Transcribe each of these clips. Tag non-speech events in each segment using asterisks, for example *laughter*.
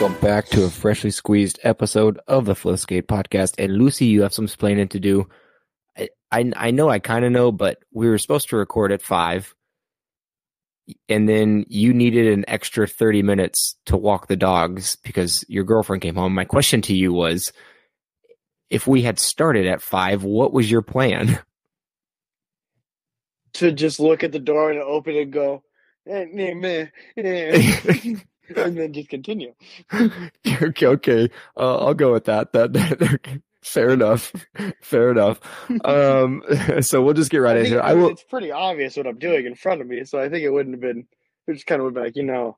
welcome back to a freshly squeezed episode of the Flowskate podcast. And Lucy, you have some explaining to do. I I, I know I kind of know, but we were supposed to record at five, and then you needed an extra thirty minutes to walk the dogs because your girlfriend came home. My question to you was, if we had started at five, what was your plan? *laughs* To just look at the door and open it and go, eh, meh, meh, eh. *laughs* *laughs* and then just continue. *laughs* okay, okay. Uh, I'll go with that. That, *laughs* that fair enough. Fair enough. Um, so we'll just get right I into it. I will. It's pretty obvious what I'm doing in front of me, so I think it wouldn't have been. It just kind of would be like, you know,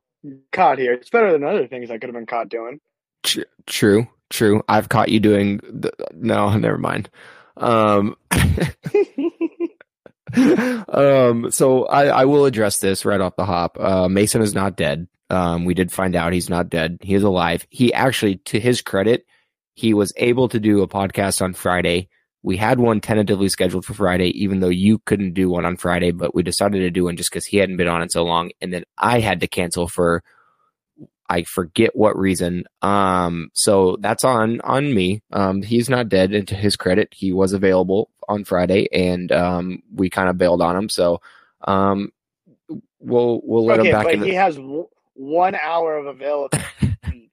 caught here. It's better than other things I could have been caught doing. Tr- True, true. I've caught you doing. The, no, never mind. Um, um, so I, I will address this right off the hop. Uh, Mason is not dead. Um, we did find out he's not dead. He is alive. He actually, to his credit, he was able to do a podcast on Friday. We had one tentatively scheduled for Friday, even though you couldn't do one on Friday, but we decided to do one just because he hadn't been on it so long. And then I had to cancel for I forget what reason. Um, so that's on on me. Um, he's not dead, and to his credit, he was available on Friday, and um, we kind of bailed on him. So um, we'll we'll let okay, him back. but in the- he has one hour of availability. *laughs*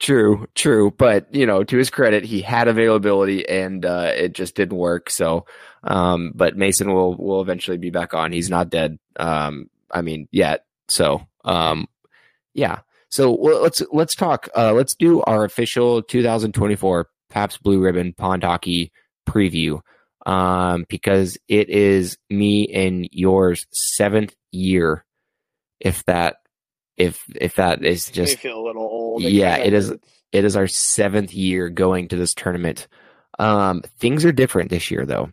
True, true. But you know, to his credit, he had availability, and uh, it just didn't work. So, um, but Mason will will eventually be back on. He's not dead. Um, I mean, yet. So, um, yeah. So well, let's let's talk. Uh, let's do our official 2024 Pabst Blue Ribbon Pond Hockey preview. Um, because it is me and yours seventh year. If that, if if that is just feel a little old. Yeah, it is. It is our seventh year going to this tournament. Um, things are different this year, though.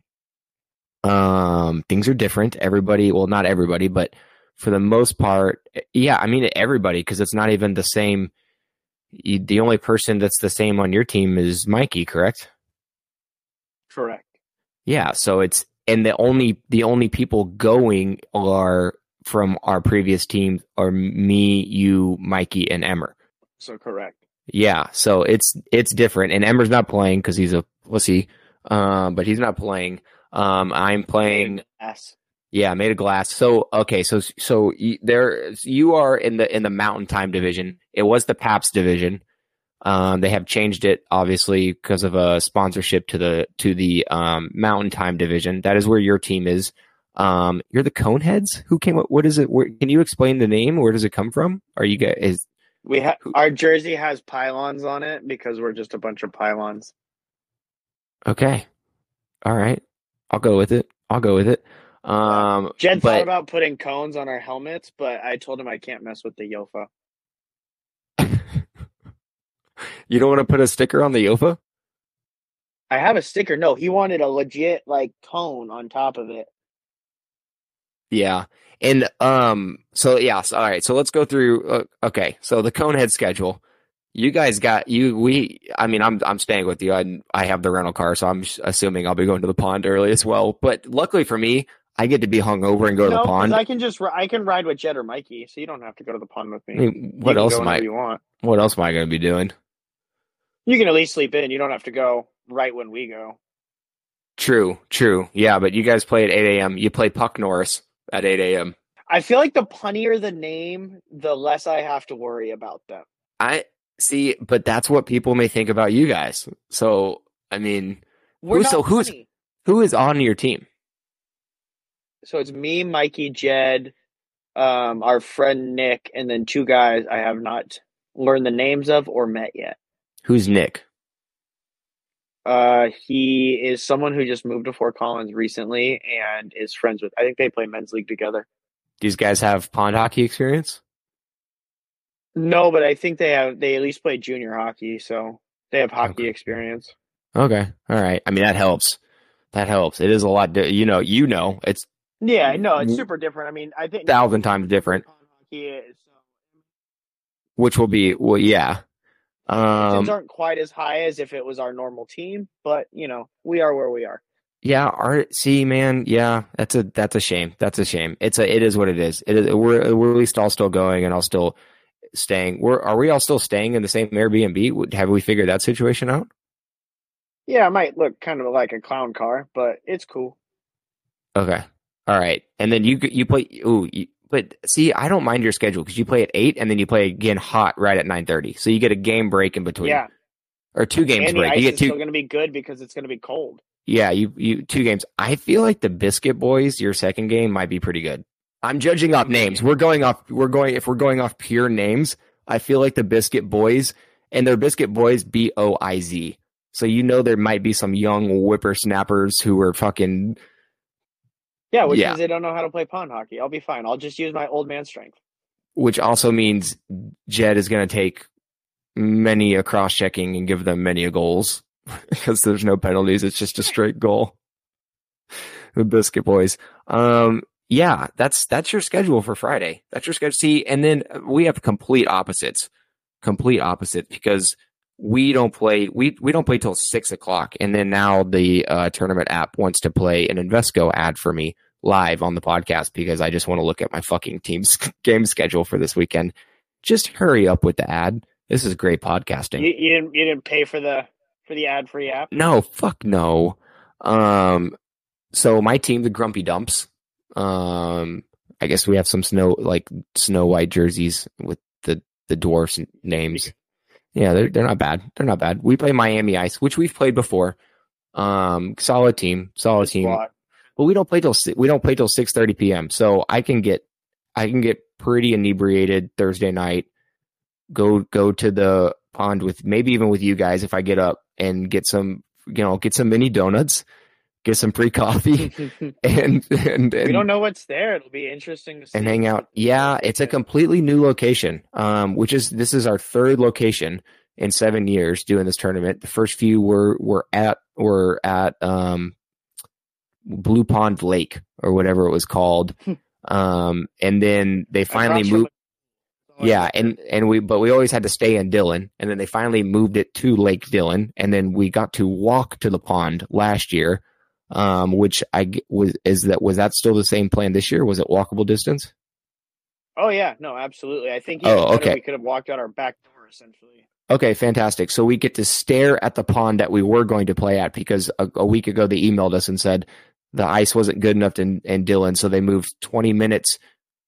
Um, things are different. Everybody, well, not everybody, but for the most part, yeah. I mean, everybody, because it's not even the same. You, the only person that's the same on your team is Mikey, correct? Correct. Yeah. So it's and the only the only people going are from our previous team are me, you, Mikey, and Emmer. So correct. Yeah, so it's it's different, and Emmer's not playing because he's a pussy, um, but he's not playing. Um, I'm playing. Yes. Yeah, made of glass. So okay, so so you, there you are in the in the Mountain Time division. It was the Pabst division. Um, they have changed it obviously because of a sponsorship to the to the um, Mountain Time division. That is where your team is. Um, you're the Coneheads. Who came up? What is it? Where, can you explain the name? Where does it come from? Are you guys? Is We have our jersey has pylons on it because we're just a bunch of pylons. Okay. All right. I'll go with it. I'll go with it. Um Jed but thought about putting cones on our helmets, but I told him I can't mess with the Yofa. *laughs* you don't want to put a sticker on the Yofa? I have a sticker. No, he wanted a legit like cone on top of it. Yeah. And um so yeah, so, all right. So let's go through uh, okay. So the Conehead schedule. You guys got you we I mean I'm I'm staying with you. I I have the rental car, so I'm assuming I'll be going to the pond early as well. But luckily for me, I get to be hungover and go to the pond. I can just I can ride with Jed or Mikey, so you don't have to go to the pond with me. I mean, what else am I you want? what else am I going to be doing? You can at least sleep in. You don't have to go right when we go. True, true. Yeah, but you guys play at 8 a.m. You play Puck Norris at 8 a.m. I feel like the punnier the name, the less I have to worry about them. I see, but that's what people may think about you guys. So, I mean, We're Who- so who's- who is on your team? So it's me, Mikey, Jed, um, our friend Nick, and then two guys I have not learned the names of or met yet. Who's Nick? Uh, he is someone who just moved to Fort Collins recently and is friends with. I think they play men's league together. These guys have pond hockey experience? No, but I think they have. They at least play junior hockey, so they have hockey Okay. experience. Okay. All right. I mean, that helps. That helps. It is a lot. Di- you know, you know, it's Yeah, no, it's super different. I mean, I think thousand times different, hockey is. So. which will be, well, yeah. Um, aren't quite as high as if it was our normal team, but you know, we are where we are. yeah. Our, see, man. Yeah. That's a, that's a shame. That's a shame. It's a, it is what it is. It is, we're, we're at least all still going and I'll still, staying. We're are we all still staying in the same Airbnb? Have we figured that situation out? Yeah, it might look kind of like a clown car, but it's cool. Okay. All right. And then you you play. Ooh, you, but see, I don't mind your schedule because you play at eight, and then you play again hot right at nine thirty. So you get a game break in between. Yeah, or two games and break. You get two. still going to be good because it's going to be cold. Yeah, you you two games. I feel like the Biscuit Boys, your second game might be pretty good. I'm judging off names. We're going off. We're going if we're going off pure names. I feel like the Biscuit Boys and they're Biscuit Boys B O I Z. So you know there might be some young whippersnappers who are fucking Yeah, which Yeah. means they don't know how to play pond hockey. I'll be fine. I'll just use my old man strength. which also means Jed is going to take many a cross checking and give them many a goals *laughs* because there's no penalties. It's just a straight goal. *laughs* The Biscuit Boys. Um, yeah, that's that's your schedule for Friday. That's your schedule. See, and then we have complete opposites, complete opposite because we don't play we we don't play till six o'clock, and then now the uh, tournament app wants to play an Invesco ad for me live on the podcast because I just want to look at my fucking team's *laughs* game schedule for this weekend. Just hurry up with the ad. This is great podcasting. You, you didn't you didn't pay for the for the ad free app. No, fuck no. Um, so my team, the Grumpy Dumps. Um, I guess we have some snow like snow white jerseys with the the dwarfs names. Yeah, they're they're not bad. They're not bad. We play Miami Ice, which we've played before. Um, solid team, solid team. But we don't play till we don't play till six thirty p.m. So I can get I can get pretty inebriated Thursday night. Go go to the pond with maybe even with you guys if I get up and get some you know get some mini donuts, get some free coffee, *laughs* and and, we don't know what's there. It'll be interesting to see. and hang out. Yeah, it's a completely new location. Um, which is this is our third location in seven years doing this tournament. The first few were were at were at um Blue Pond Lake or whatever it was called. *laughs* um, and then they finally moved. Yeah, and and we but we always had to stay in Dillon, and then they finally moved it to Lake Dillon, and then we got to walk to the pond last year. Um, which I was is that was that still the same plan this year? Was it walkable distance? Oh yeah, no, absolutely. I think Oh, okay. we could have walked out our back door essentially. Okay, fantastic. So we get to stare at the pond that we were going to play at because a, a week ago they emailed us and said the ice wasn't good enough in, in Dillon, so they moved 20 minutes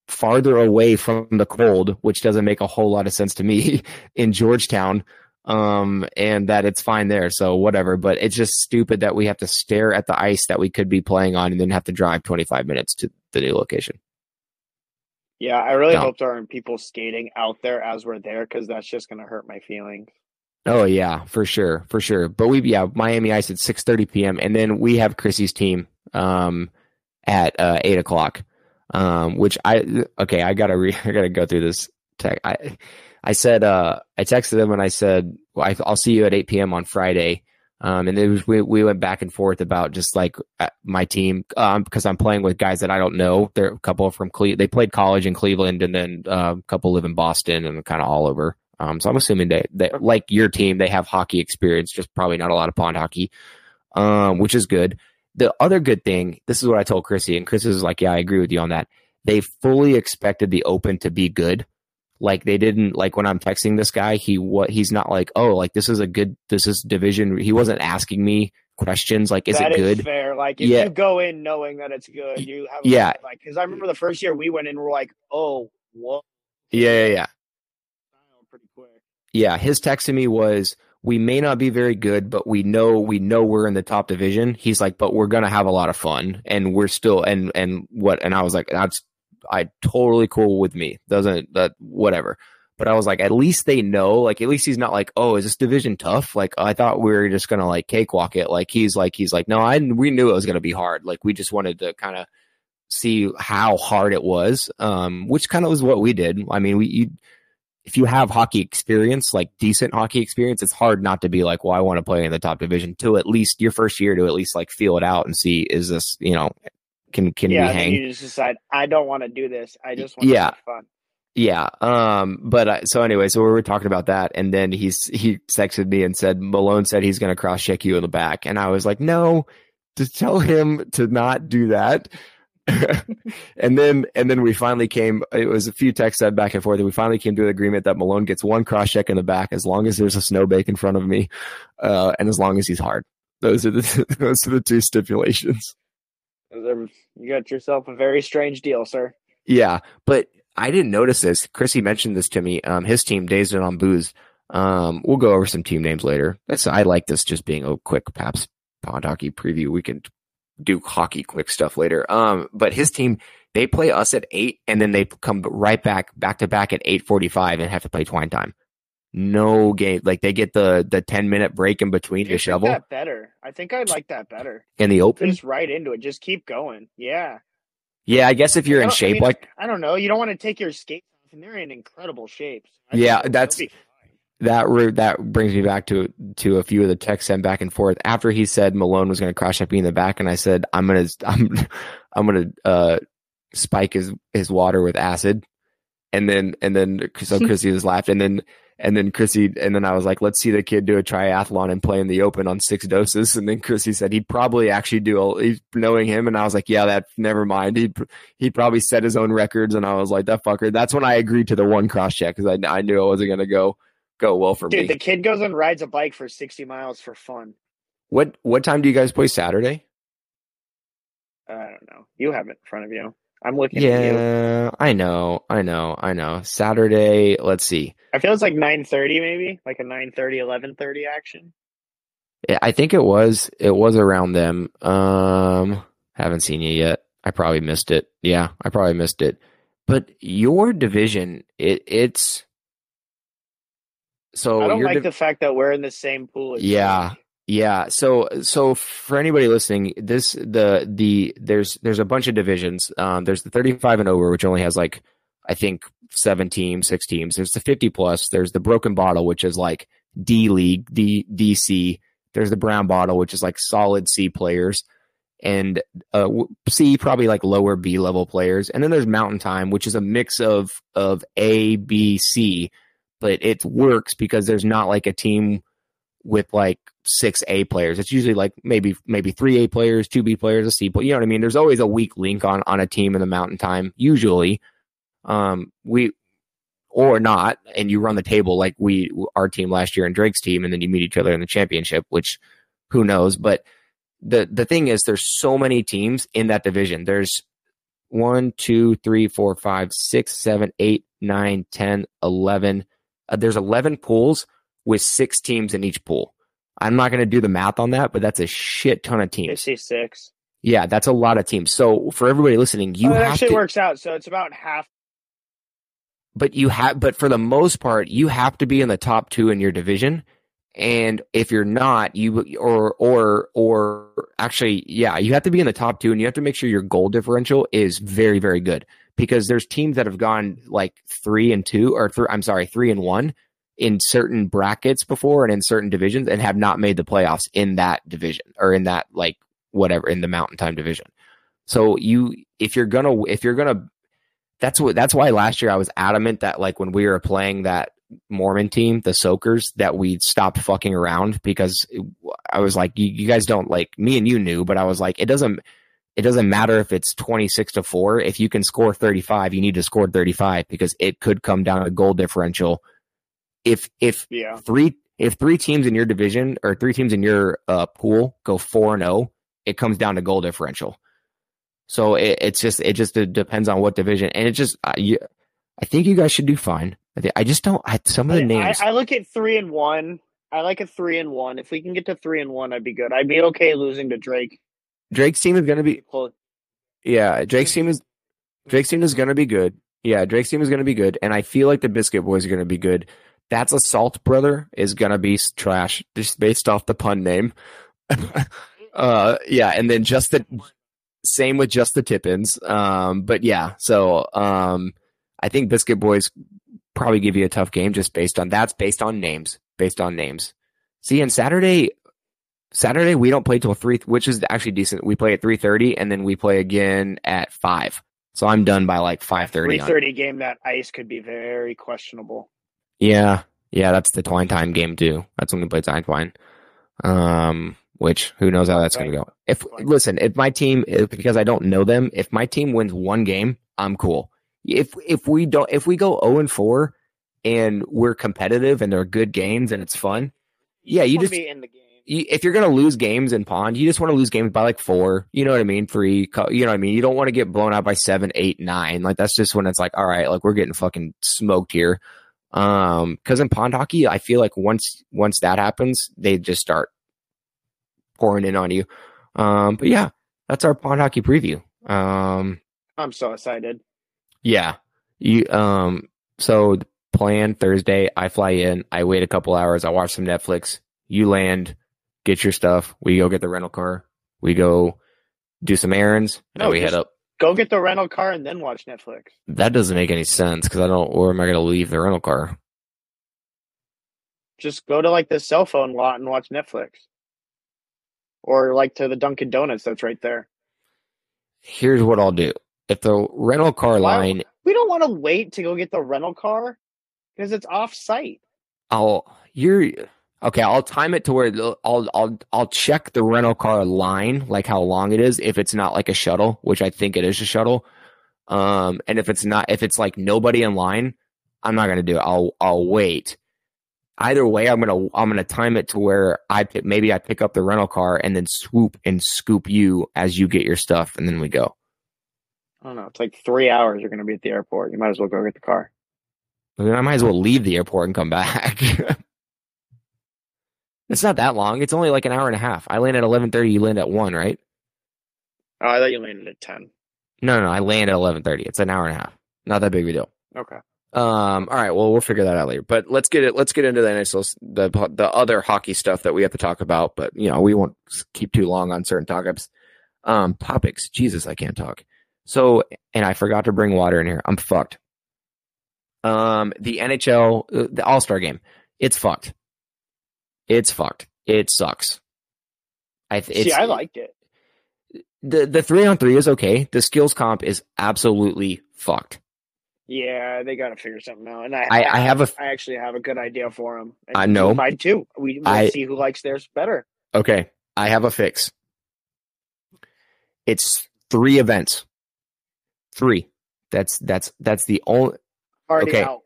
farther away from the cold, which doesn't make a whole lot of sense to me *laughs* in Georgetown. Um, and that it's fine there, so whatever. But it's just stupid that we have to stare at the ice that we could be playing on and then have to drive 25 minutes to the new location. Yeah, I really No. hope there aren't people skating out there as we're there because that's just going to hurt my feelings. Oh yeah, for sure, for sure. But we yeah, Miami Ice at six thirty p.m. and then we have Chrissy's team um at uh, eight o'clock. Um, which I okay, I gotta re- *laughs* I gotta go through this. Tech. I I said uh I texted them and I said well, I, I'll see you at eight p.m. on Friday. Um, and was we we went back and forth about just like uh, my team um because I'm playing with guys that I don't know. They're a couple from Cle. They played college in Cleveland and then uh, a couple live in Boston and kind of all over. Um, so I'm assuming they, they like your team, they have hockey experience, just probably not a lot of pond hockey, um, which is good. The other good thing, this is what I told Chrissy, and Chris is like, "Yeah, I agree with you on that." They fully expected the Open to be good. Like they didn't like when I'm texting this guy, he what he's not like, "Oh, like this is a good, this is division." He wasn't asking me questions like, "Is That it good?" fair. Like if Yeah. you go in knowing that it's good, you have Yeah. Like because I remember the first year we went in, we're like, oh, what? Yeah, yeah, yeah. Pretty quick. Yeah, his text to me was, "We may not be very good, but we know we know we're in the top division." He's like, "But we're gonna have a lot of fun, and we're still and and what?" And I was like, "That's I totally cool with me. Doesn't that whatever." But I was like, at least they know. Like, at least he's not like, "Oh, is this division tough?" Like, I thought we were just gonna like cakewalk it. Like, he's like, he's like, "No, I we knew it was gonna be hard. Like, we just wanted to kind of." see how hard it was um which kind of was what we did i mean we you if you have hockey experience, like decent hockey experience, it's hard not to be like, well, I want to play in the top division to at least your first year to at least like feel it out and see is this, you know, can can yeah, we hang? you just decide I don't want to do this. I just want Yeah. to have fun. Yeah. Um. But uh, so anyway, so we were talking about that, and then he's he texted me and said Malone said he's going to cross check you in the back, and I was like, no, to tell him to not do that. *laughs* and then and then we finally came. It was a few texts back and forth, and we finally came to an agreement that Malone gets one cross check in the back as long as there's a snow bake in front of me, uh, and as long as he's hard. Those are the *laughs* those are the two stipulations. You got yourself a very strange deal, sir. Yeah, but I didn't notice this. Chrissy mentioned this to me. Um, his team, Dazed and on Booze. Um, we'll go over some team names later. That's I like this just being a quick Pabst Pond Hockey preview. We can do hockey quick stuff later. Um, but his team, they play us at eight, and then they come right back back to back at eight forty five and have to play twine time. No game, like they get the the ten minute break in between to shovel. That better. I think I like that better. In the open, just right into it. Just keep going. Yeah. Yeah, I guess if you're in shape, I mean, like I don't know, you don't want to take your skates off, and they're in incredible shape. So yeah, that's that route that brings me back to to a few of the texts sent back and forth after he said Malone was going to crash up me in the back, and I said I'm gonna *laughs* I'm I'm gonna uh, spike his his water with acid, and then and then so *laughs* Chrissy was laughed, and then and then Chrissy and then I was like, let's see the kid do a triathlon and play in the open on six doses, and then Chrissy said he'd probably actually do a knowing him, and I was like, yeah, that never mind, he'd he'd probably set his own records, and I was like, that fucker. That's when I agreed to the one cross check because I I knew I wasn't gonna go go well for Dude, me. the kid goes and rides a bike for 60 miles for fun. What what time do you guys play Saturday? I don't know. You have it in front of you. I'm looking yeah, I know, I know, I know. Saturday, let's see. I feel it's like 9:30 maybe, like a 9:30 11:30 action. I think it was it was around them. Um haven't seen you yet. I probably missed it. Yeah, I probably missed it. But your division, it it's so I don't like the fact that we're in the same pool. yeah, yeah. So so for anybody listening, this the the there's there's a bunch of divisions. Um, there's the 35 and over, which only has like I think seven teams, six teams. There's the 50 plus. There's the broken bottle, which is like D League, D DC. There's the brown bottle, which is like solid C players, and uh, C probably like lower B level players. And then there's Mountain Time, which is a mix of of A, B, C but it works because there's not like a team with like six A players. It's usually like maybe maybe three A players, two B players, a C player. You know what I mean? There's always a weak link on on a team in the mountain time. Usually, um, we or not, and you run the table like we our team last year and Drake's team, and then you meet each other in the championship. Which who knows? But the the thing is, there's so many teams in that division. There's one, two, three, four, five, six, seven, eight, nine, ten, eleven uh, there's 11 pools with six teams in each pool. I'm not going to do the math on that, but that's a shit ton of teams. 56. Yeah, that's a lot of teams. So for everybody listening, you oh, it actually to, works out. So it's about half. But you have, but for the most part, you have to be in the top two in your division. And if you're not, you or or or actually, yeah, you have to be in the top two, and you have to make sure your goal differential is very very good because there's teams that have gone like three and two or three, I'm sorry, three and one in certain brackets before and in certain divisions and have not made the playoffs in that division or in that like whatever in the mountain time division. So you if you're gonna if you're gonna that's what that's why last year I was adamant that like when we were playing that Mormon team, the Soakers, that we stopped fucking around because I was like, you, you guys don't like me and you knew, but I was like, it doesn't it doesn't matter if it's 26 to 4 if you can score 35 you need to score 35 because it could come down to goal differential if if yeah. three if three teams in your division or three teams in your uh, pool go 4 and 0 it comes down to goal differential so it, it's just it just it depends on what division and it just uh, you, i think you guys should do fine i, think, I just don't I, some of the names I, I look at 3 and 1 I like a 3 and 1 if we can get to 3 and 1 I'd be good I'd be okay losing to Drake Drake's team is going to be. Yeah, Drake's team is. Drake's team is going to be good. Yeah, Drake's team is going to be good, and I feel like the Biscuit Boys are going to be good. That's Assault Brother is going to be trash, just based off the pun name. *laughs* uh, yeah, and then just the same with just the Tippins. Um, but yeah, so um, I think Biscuit Boys probably give you a tough game just based on that's based on names, based on names. See, and Saturday Saturday we don't play till three, which is actually decent. We play at three thirty, and then we play again at five. So I'm done by like five thirty. Three thirty game that ice could be very questionable. Yeah, yeah, that's the twine time game too. That's when we play time twine. Um, which who knows how that's going to go. If listen, if my team because I don't know them, if my team wins one game, I'm cool. If if we don't if we go 0 and 4 and we're competitive and they're good games and it's fun, yeah, you just be in the game. you- if you're going to lose games in pond, you just want to lose games by like four. You know what I mean? Three. You know what I mean? You don't want to get blown out by seven, eight, nine. Like that's just when it's like, all right, like we're getting fucking smoked here. Um, because in pond hockey, I feel like once once that happens, they just start pouring in on you. Um, but yeah, that's our pond hockey preview. Um, I'm so excited. yeah. You um so plan Thursday, I fly in, I wait a couple hours, I watch some Netflix, you land, get your stuff, we go get the rental car, we go do some errands, and No, we head up. Go get the rental car and then watch Netflix. That doesn't make any sense because I don't where am I gonna leave the rental car? Just go to like the cell phone lot and watch Netflix. Or like to the Dunkin' Donuts that's right there. Here's what I'll do. If the rental car Why- line We don't want to wait to go get the rental car because it's off site. I'll you're okay. I'll time it to where I'll I'll I'll check the rental car line, like how long it is. If it's not like a shuttle, which I think it is a shuttle, um, and if it's not, if it's like nobody in line, I'm not gonna do it. I'll I'll wait. Either way, I'm gonna I'm gonna time it to where I pick, maybe I pick up the rental car and then swoop and scoop you as you get your stuff, and then we go. I don't know. It's like three hours you're going to be at the airport. You might as well go get the car. I might as well leave the airport and come back. *laughs* it's not that long. It's only like an hour and a half. I land at eleven thirty. You land at one, right? Oh, I thought you landed at 10. No, no, no. I land at eleven thirty. It's an hour and a half. Not that big of a deal. Okay. Um. All right. Well, we'll figure that out later. But let's get it. Let's get into the NHL, the the other hockey stuff that we have to talk about. But you know, we won't keep too long on certain topics. Um, topics. Jesus, I can't talk. So, and I forgot to bring water in here. I'm fucked. Um, the NHL, uh, the All Star game, it's fucked. It's fucked. It sucks. I th- See, I liked it. the the three on three is okay. The skills comp is absolutely fucked. Yeah, they got to figure something out. And I, I, I have a I actually have a good idea for them. I know. Mine too. We, we'll I- see who likes theirs better. Okay, I have a fix. It's three events. Three. That's that's that's the only. Already Okay. out.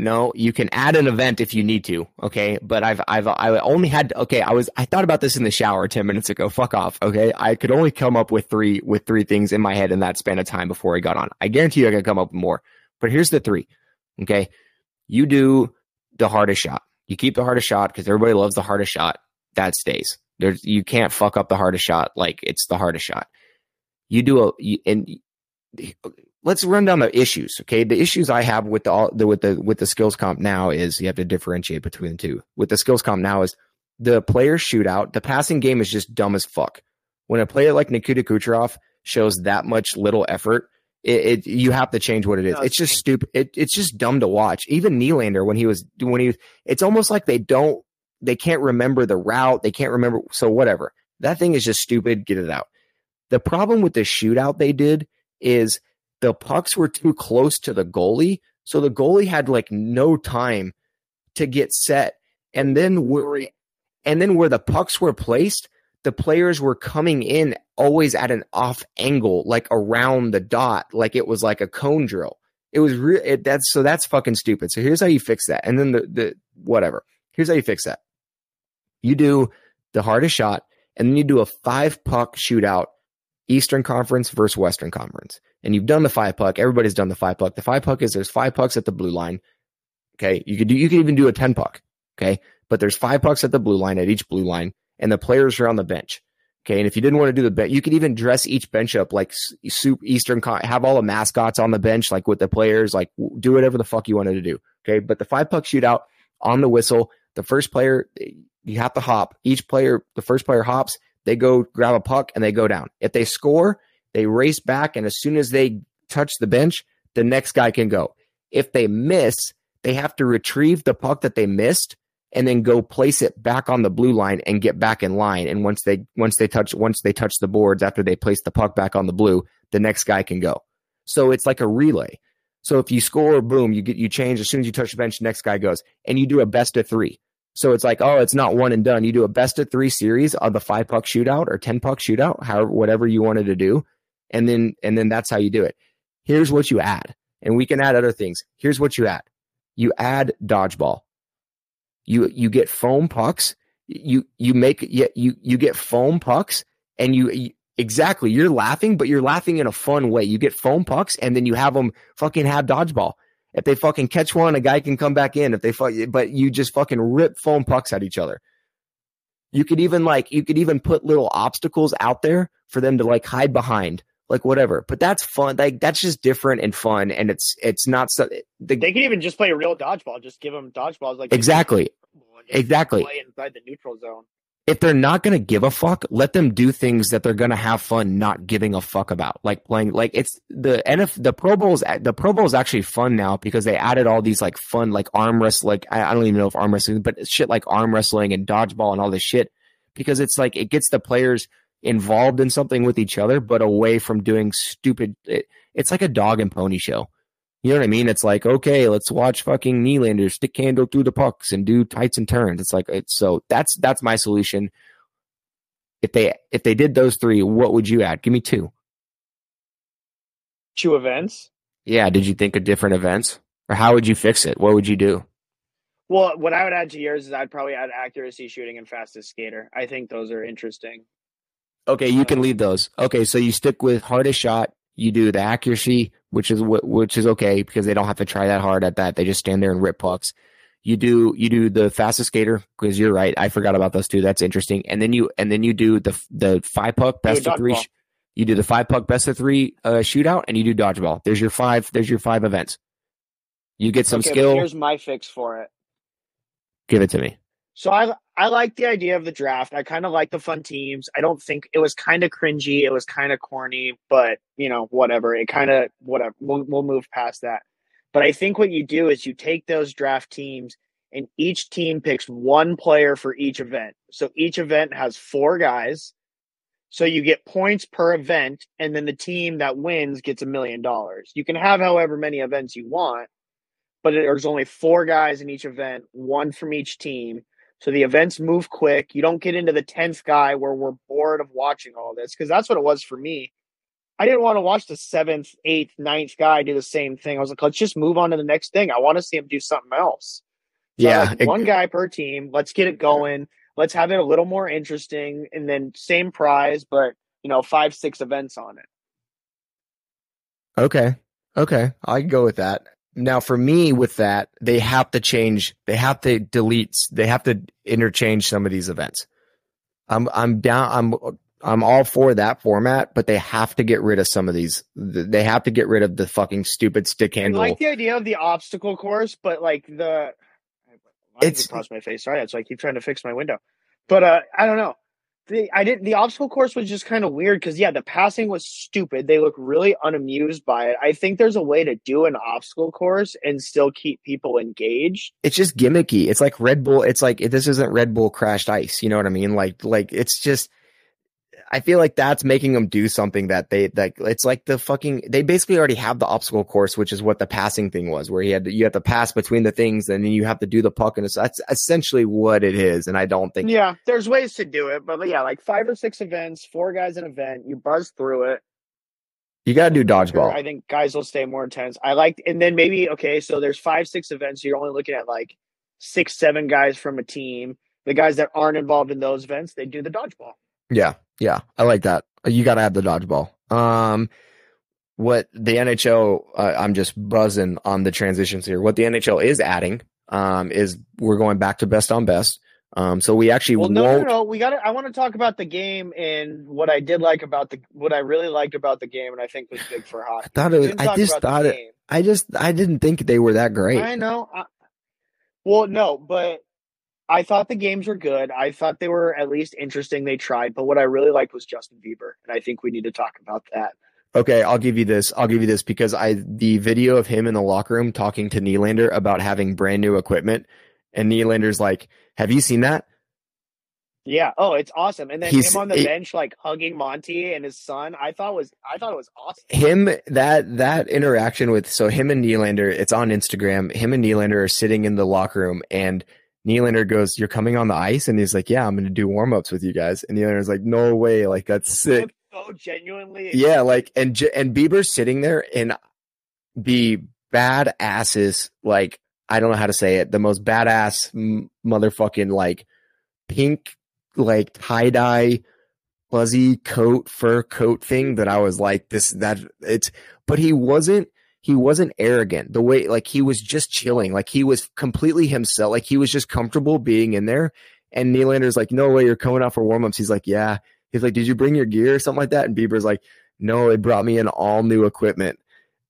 No, you can add an event if you need to. Okay, but I've I've I only had okay. I was I thought about this in the shower ten minutes ago. Fuck off. Okay, I could only come up with three with three things in my head in that span of time before I got on. I guarantee you I can come up with more. But here's the three. Okay, you do the hardest shot. You keep the hardest shot because everybody loves the hardest shot. That stays. There's you can't fuck up the hardest shot like it's the hardest shot. You do a you, and let's run down the issues. Okay, the issues I have with the, all the with the with the skills comp now is you have to differentiate between the two. With the skills comp now is the player shootout. The passing game is just dumb as fuck. When a player like Nikita Kucherov shows that much little effort, it, it you have to change what it is. No, it's just stupid. It, it's just dumb to watch. Even Nylander when he was when he was, it's almost like they don't they can't remember the route. They can't remember. So whatever. That thing is just stupid. Get it out. The problem with the shootout they did is the pucks were too close to the goalie. So the goalie had like no time to get set. And then where, and then where the pucks were placed, the players were coming in always at an off angle, like around the dot, like it was like a cone drill. It was real. It, that's so that's fucking stupid. So here's how you fix that. And then the the whatever. Here's how you fix that. You do the hardest shot, and then you do a five puck shootout, Eastern Conference versus Western Conference. And you've done the five puck. Everybody's done the five puck. The five puck is there's five pucks at the blue line. Okay, you could do you could even do a ten puck. Okay, but there's five pucks at the blue line at each blue line, and the players are on the bench. Okay, and if you didn't want to do the bench, you could even dress each bench up like soup Eastern. Have all the mascots on the bench, like with the players, like do whatever the fuck you wanted to do. Okay, but the five puck shootout on the whistle, the first player eh, you have to hop. Each player, the first player hops. They go grab a puck and they go down. If they score, they race back, and as soon as they touch the bench, the next guy can go. If they miss, they have to retrieve the puck that they missed and then go place it back on the blue line and get back in line. And once they once they touch once they touch the boards after they place the puck back on the blue, the next guy can go. So it's like a relay. So if you score, boom, you get you change as soon as you touch the bench, next guy goes, and you do a best of three. So it's like, oh, it's not one and done. You do a best of three series of the five puck shootout or 10 puck shootout, however, whatever you wanted to do. And then, and then that's how you do it. Here's what you add. And we can add other things. Here's what you add. You add dodgeball. You, you get foam pucks. You, you make, you, you, get foam pucks and you, you exactly, you're laughing, but you're laughing in a fun way. You get foam pucks and then you have them fucking have dodgeball. If they fucking catch one, a guy can come back in. If they fuck, but you just fucking rip foam pucks at each other. You could even like you could even put little obstacles out there for them to like hide behind, like whatever. But that's fun. Like that's just different and fun, and it's it's not so. The, they could even just play a real dodgeball. Just give them dodgeballs like exactly, exactly. Play inside the neutral zone if they're not going to give a fuck, let them do things that they're going to have fun not giving a fuck about. Like playing, like it's the NF, the Pro Bowls, the Pro Bowl is actually fun now because they added all these like fun, like arm wrestling, like I, I don't even know if arm wrestling, but shit like arm wrestling and dodgeball and all this shit because it's like, it gets the players involved in something with each other, but away from doing stupid, it, it's like a dog and pony show. You know what I mean? It's like, okay, let's watch fucking Nylander stick handle through the pucks and do tights and turns. It's like it's so that's that's my solution. If they if they did those three, what would you add? Give me two. Two events? Yeah. Did you think of different events? Or how would you fix it? What would you do? Well, what I would add to yours is I'd probably add accuracy shooting and fastest skater. I think those are interesting. Okay, you can um, leave those. Okay, so you stick with hardest shot, you do the accuracy, which is which is okay because they don't have to try that hard at that. They just stand there and rip pucks. You do you do the fastest skater because you're right. I forgot about those two. That's interesting. And then you and then you do the the five puck best of three. Ball. You do the five puck best of three uh, shootout, and you do dodgeball. There's your five. There's your five events. You get some okay, skill. Here's my fix for it. Give it to me. So I I like the idea of the draft. I kind of like the fun teams. I don't think it was kind of cringy. It was kind of corny, but you know, whatever. It kind of whatever. We'll we'll move past that. But I think what you do is you take those draft teams and each team picks one player for each event. So each event has four guys. So you get points per event, and then the team that wins gets a million dollars. You can have however many events you want, but there's only four guys in each event, one from each team. So the events move quick. You don't get into the 10th guy where we're bored of watching all this because that's what it was for me. I didn't want to watch the seventh, eighth, ninth guy do the same thing. I was like, let's just move on to the next thing. I want to see him do something else. So yeah. Like, one guy per team. Let's get it going. Let's have it a little more interesting. And then same prize, but, you know, five, six events on it. Okay. Okay. I can go with that. Now, for me, with that, they have to change. They have to delete. They have to interchange some of these events. I'm I'm down. I'm I'm all for that format, but they have to get rid of some of these. They have to get rid of the fucking stupid stick handle. I like the idea of the obstacle course, but like the it's across my face. Sorry, that's why I keep trying to fix my window. But uh, I don't know the I didn't the obstacle course was just kind of weird because yeah, the passing was stupid. They look really unamused by it. I think there's a way to do an obstacle course and still keep people engaged. It's just gimmicky. It's like Red Bull. It's like this isn't Red Bull crashed ice. You know what I mean? Like like it's just I feel like that's making them do something that they like. It's like the fucking. They basically already have the obstacle course, which is what the passing thing was, where you had to, you have to pass between the things, and then you have to do the puck, and it's, that's essentially what it is. And I don't think. Yeah, there's ways to do it, but yeah, like five or six events, four guys in an event, you buzz through it. You got to do dodgeball. I think guys will stay more intense. I like, and then maybe okay, so there's five, six events. So you're only looking at like six, seven guys from a team. The guys that aren't involved in those events, they do the dodgeball. Yeah, yeah, I like that. You got to have the dodgeball. Um, what the NHL, uh, I'm just buzzing on the transitions here. What the NHL is adding, um, is we're going back to best on best. Um, so we actually well, no, won't. No, no, we got. I want to talk about the game and what I did like about the what I really liked about the game, and I think was big for hockey. I thought it was. I just thought it. I just. I didn't think they were that great. I know. I, well, no, but I thought the games were good. I thought they were at least interesting. They tried, but what I really liked was Justin Bieber, and I think we need to talk about that. Okay, I'll give you this. I'll give you this because I the video of him in the locker room talking to Nylander about having brand new equipment, and Nylander's like, "Have you seen that?" Yeah. Oh, it's awesome. And then He's, him on the it, bench, like hugging Monty and his son. I thought was I thought it was awesome. Him that that interaction with so him and Nylander. It's on Instagram. Him and Nylander are sitting in the locker room, and Nylander goes, "You're coming on the ice," and he's like, "Yeah, I'm going to do warm ups with you guys." And Nylander's like, "No way! Like that's sick." So genuinely, Yeah, like and and Bieber's sitting there and the badasses, like I don't know how to say it, the most badass m- motherfucking like pink like tie dye fuzzy coat fur coat thing that I was like this that it's but he wasn't he wasn't arrogant the way like he was just chilling like he was completely himself like he was just comfortable being in there and Nylander's like no way you're coming out for warm-ups he's like yeah he's like did you bring your gear or something like that and Bieber's like no they brought me in all new equipment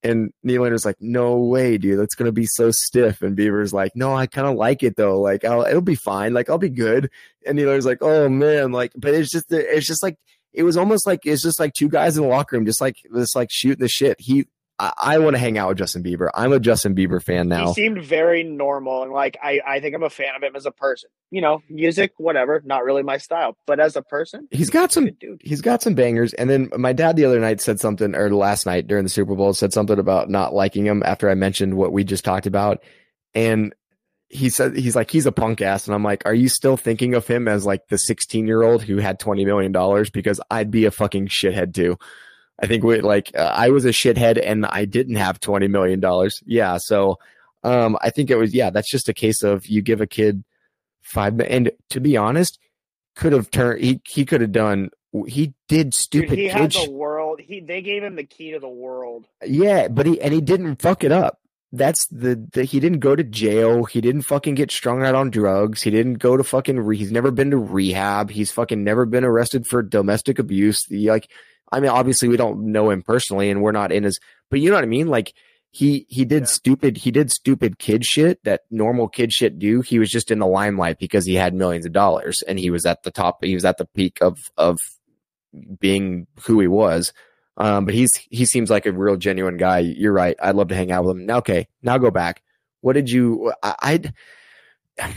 and Nylander's like, no way, dude, that's gonna be so stiff. And Bieber's like, no, I kind of like it though. Like, I'll, it'll be fine. Like, I'll be good. And Nylander's like, oh man, like, but it's just, it's just like, it was almost like it's just like two guys in the locker room, just like just like shooting the shit. He, I, I want to hang out with Justin Bieber. I'm a Justin Bieber fan now. He seemed very normal and like I, I think I'm a fan of him as a person. You know, music, whatever, not really my style. But as a person, He's got some dude. he's got some bangers. And then my dad the other night said something, or last night during the Super Bowl said something about not liking him after I mentioned what we just talked about. And he said he's like he's a punk ass, and I'm like, are you still thinking of him as like the 16 year old who had 20 million dollars? Because I'd be a fucking shithead too. I think we like uh, I was a shithead and I didn't have 20 million dollars. Yeah, so um, I think it was yeah. That's just a case of you give a kid five, and to be honest, could have turned he he could have done he did Dude, stupid he had the world. He they gave him the key to the world. yeah, but he and he didn't fuck it up. That's the, the he didn't go to jail. He didn't fucking get strung out on drugs. He didn't go to fucking re, he's never been to rehab. He's fucking never been arrested for domestic abuse. He, like I mean obviously we don't know him personally and we're not in his but you know what I mean? Like he he did Yeah. stupid he did stupid kid shit that normal kid shit do. He was just in the limelight because he had millions of dollars and he was at the top he was at the peak of of being who he was. Um, but he's he seems like a real genuine guy. You're right. I'd love to hang out with him. Now, okay, now go back. What did you? I, I'd. *sighs*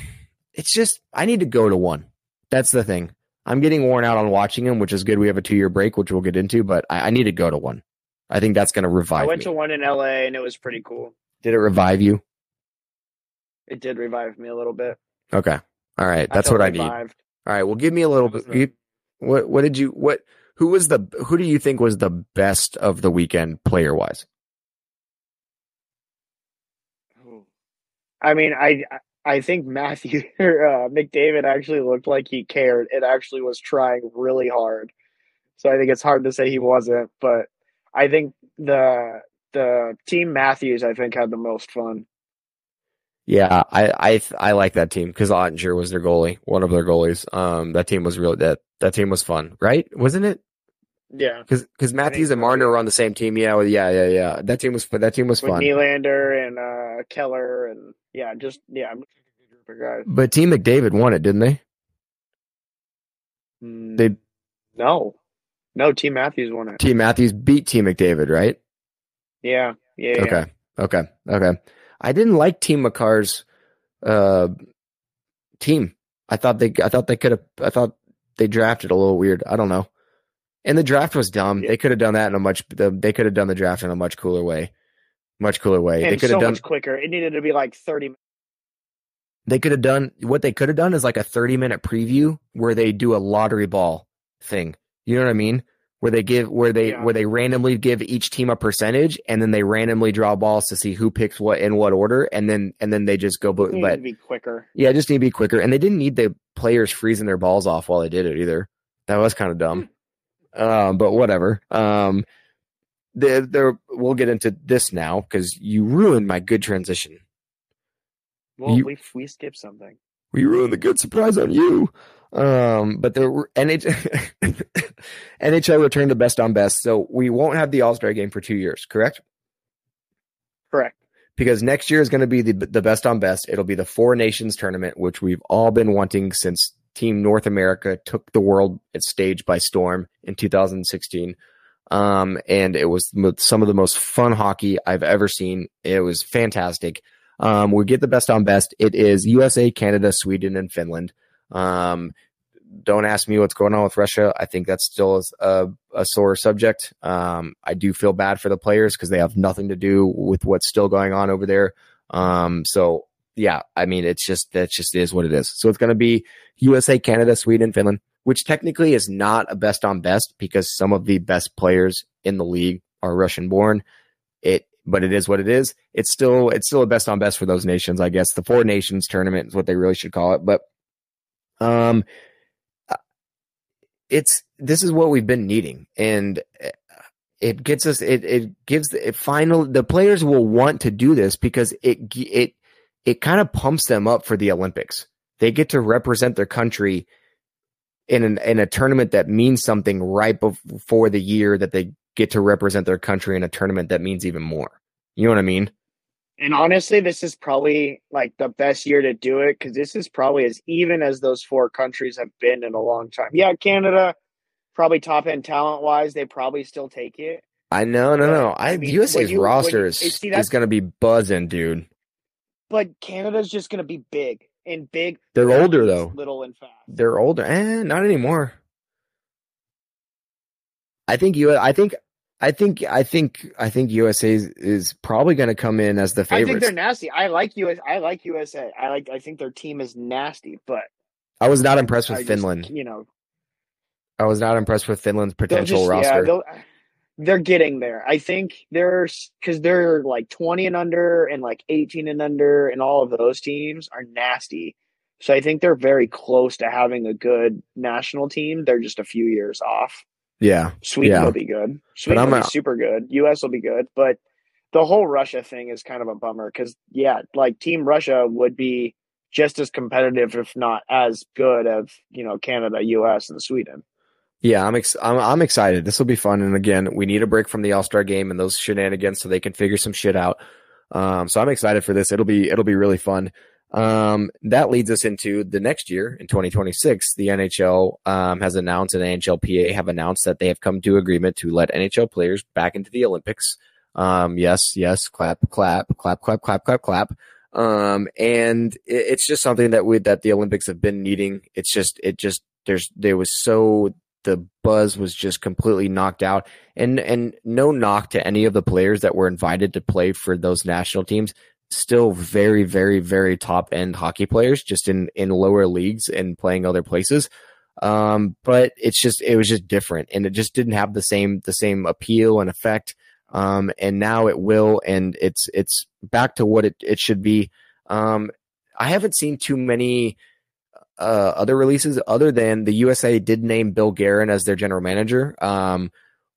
It's just I need to go to one. That's the thing. I'm getting worn out on watching him, which is good. We have a two year break, which we'll get into, but I, I need to go to one. I think that's going to revive. I went me. to one in LA and it was pretty cool. Did it revive you? It did revive me a little bit. Okay. All right. That's felt what I need. All right. Well, give me a little bit. was the- you- What What did you What? Who was the Who do you think was the best of the weekend player wise? I mean, I I think Matthew *laughs* uh, McDavid actually looked like he cared. It actually was trying really hard. So I think it's hard to say he wasn't, but I think the the team Matthews I think had the most fun. Yeah, I I I like that team because Oettinger was their goalie, one of their goalies. Um, that team was real. That that team was fun, right? Wasn't it? Yeah, Because because Matthews and Marner were on the same team. Yeah, well, yeah, yeah, yeah. That team was that team was with fun. Nylander and uh, Keller and yeah, just yeah, I'm a good group of guys. But Team McDavid won it, didn't they? Mm, They no, no, Team Matthews won it. Team Matthews beat Team McDavid, right? Yeah, yeah, yeah. Okay, okay, okay. I didn't like Team McCarr's uh team. I thought they I thought they could have I thought they drafted a little weird. I don't know. And the draft was dumb. Yeah. They could have done that in a much they could have done the draft in a much cooler way. Much cooler way. they could so have done much quicker. It needed to be like thirty. they could have done what they could have done is like a 30 minute preview where they do a lottery ball thing. You know what I mean? Where they give where they Yeah. where they randomly give each team a percentage and then they randomly draw balls to see who picks what in what order and then and then they just go but, It but to be quicker. yeah, just need to be quicker. And they didn't need the players freezing their balls off while they did it either. That was kind of dumb. Um, but whatever. Um, there, there, we'll get into this now because you ruined my good transition. Well, You- we we skipped something. We ruined the good surprise on you. Um, but the NH- *laughs* NHL returned to best on best, so we won't have the All Star game for two years, correct? Correct. because next year is going to be the the best on best. It'll be the Four Nations tournament, which we've all been wanting since Team North America took the world stage by storm in 2016. Um, and it was some of the most fun hockey I've ever seen. It was fantastic. Um, we get the best on best. It is USA, Canada, Sweden, and Finland. Um, don't ask me what's going on with Russia. I think that's still a, a sore subject. Um, I do feel bad for the players because they have nothing to do with what's still going on over there. Um, so yeah, I mean, it's just that just is what it is. So it's going to be USA, Canada, Sweden, Finland, which technically is not a best on best because some of the best players in the league are Russian born. It, but it is what it is. It's still it's still a best on best for those nations, I guess. The four nations tournament is what they really should call it. But um, uh, it's this is what we've been needing, and uh, it gets us. It it gives it final. The players will want to do this because it it it kind of pumps them up for the Olympics. They get to represent their country in an in a tournament that means something right before the year that they get to represent their country in a tournament that means even more. You know what I mean? And honestly, this is probably like the best year to do it because this is probably as even as those four countries have been in a long time. Yeah, Canada, probably top end talent wise, they probably still take it. I know, no, no. I, I mean, USA's you, roster is, see, is going to be buzzing, dude. But Canada's just going to be big and big. They're older though. Little and fast. They're older, and eh, not anymore. I think you. I think. I think. I think. I think USA is, is probably going to come in as the favorite. I think they're nasty. I like US. I like USA. I like. I think their team is nasty, but I was not impressed with I Finland. Just, you know, I was not impressed with Finland's potential just, roster. Yeah, they're getting there. I think they're because they're like 20 and under and like 18 and under, and all of those teams are nasty. So I think they're very close to having a good national team. They're just a few years off. Yeah. Sweden yeah. will be good. Sweden will be super good. US will be good. But the whole Russia thing is kind of a bummer because, yeah, like Team Russia would be just as competitive, if not as good, as, you know, Canada, US, and Sweden. Yeah, I'm, ex- I'm I'm excited. This will be fun. And again, we need a break from the All Star game and those shenanigans so they can figure some shit out. Um, so I'm excited for this. It'll be it'll be really fun. Um, that leads us into the next year in 2026. The NHL um, has announced and NHLPA have announced that they have come to agreement to let NHL players back into the Olympics. Um, yes, yes, clap, clap, clap, clap, clap, clap, clap. Um, and it, it's just something that we that the Olympics have been needing. It's just it just there's there was so the buzz was just completely knocked out. And and no knock to any of the players that were invited to play for those national teams. Still very, very, very top end hockey players, just in in lower leagues and playing other places. Um, but it's just it was just different, and it just didn't have the same the same appeal and effect. Um, and now it will, and it's it's back to what it it should be. Um, I haven't seen too many uh, other releases other than the USA did name Bill Guerin as their general manager, um,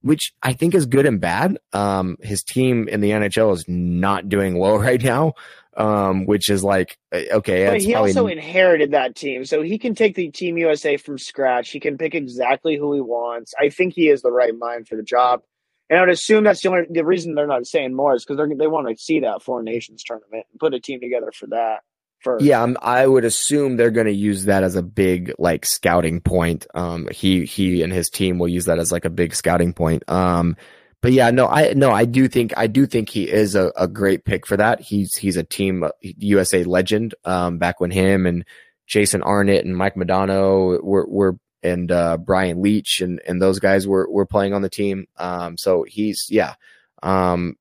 which I think is good and bad. Um, his team in the NHL is not doing well *laughs* right now, um, which is like uh, okay. But he probably... also inherited that team, so he can take the Team USA from scratch. He can pick exactly who he wants. I think he is the right mind for the job. And I would assume that's the only the reason they're not saying more is because they they want to see that four nations tournament and put a team together for that. For yeah, I'm, i would assume they're going to use that as a big like scouting point. Um, he he and his team will use that as like a big scouting point. Um, but yeah, no, I no, I do think I do think he is a, a great pick for that. He's he's a team USA legend. Um, back when him and Jason Arnott and Mike Modano were were and uh, Brian Leetch and and those guys were were playing on the team. Um, so he's yeah. Um,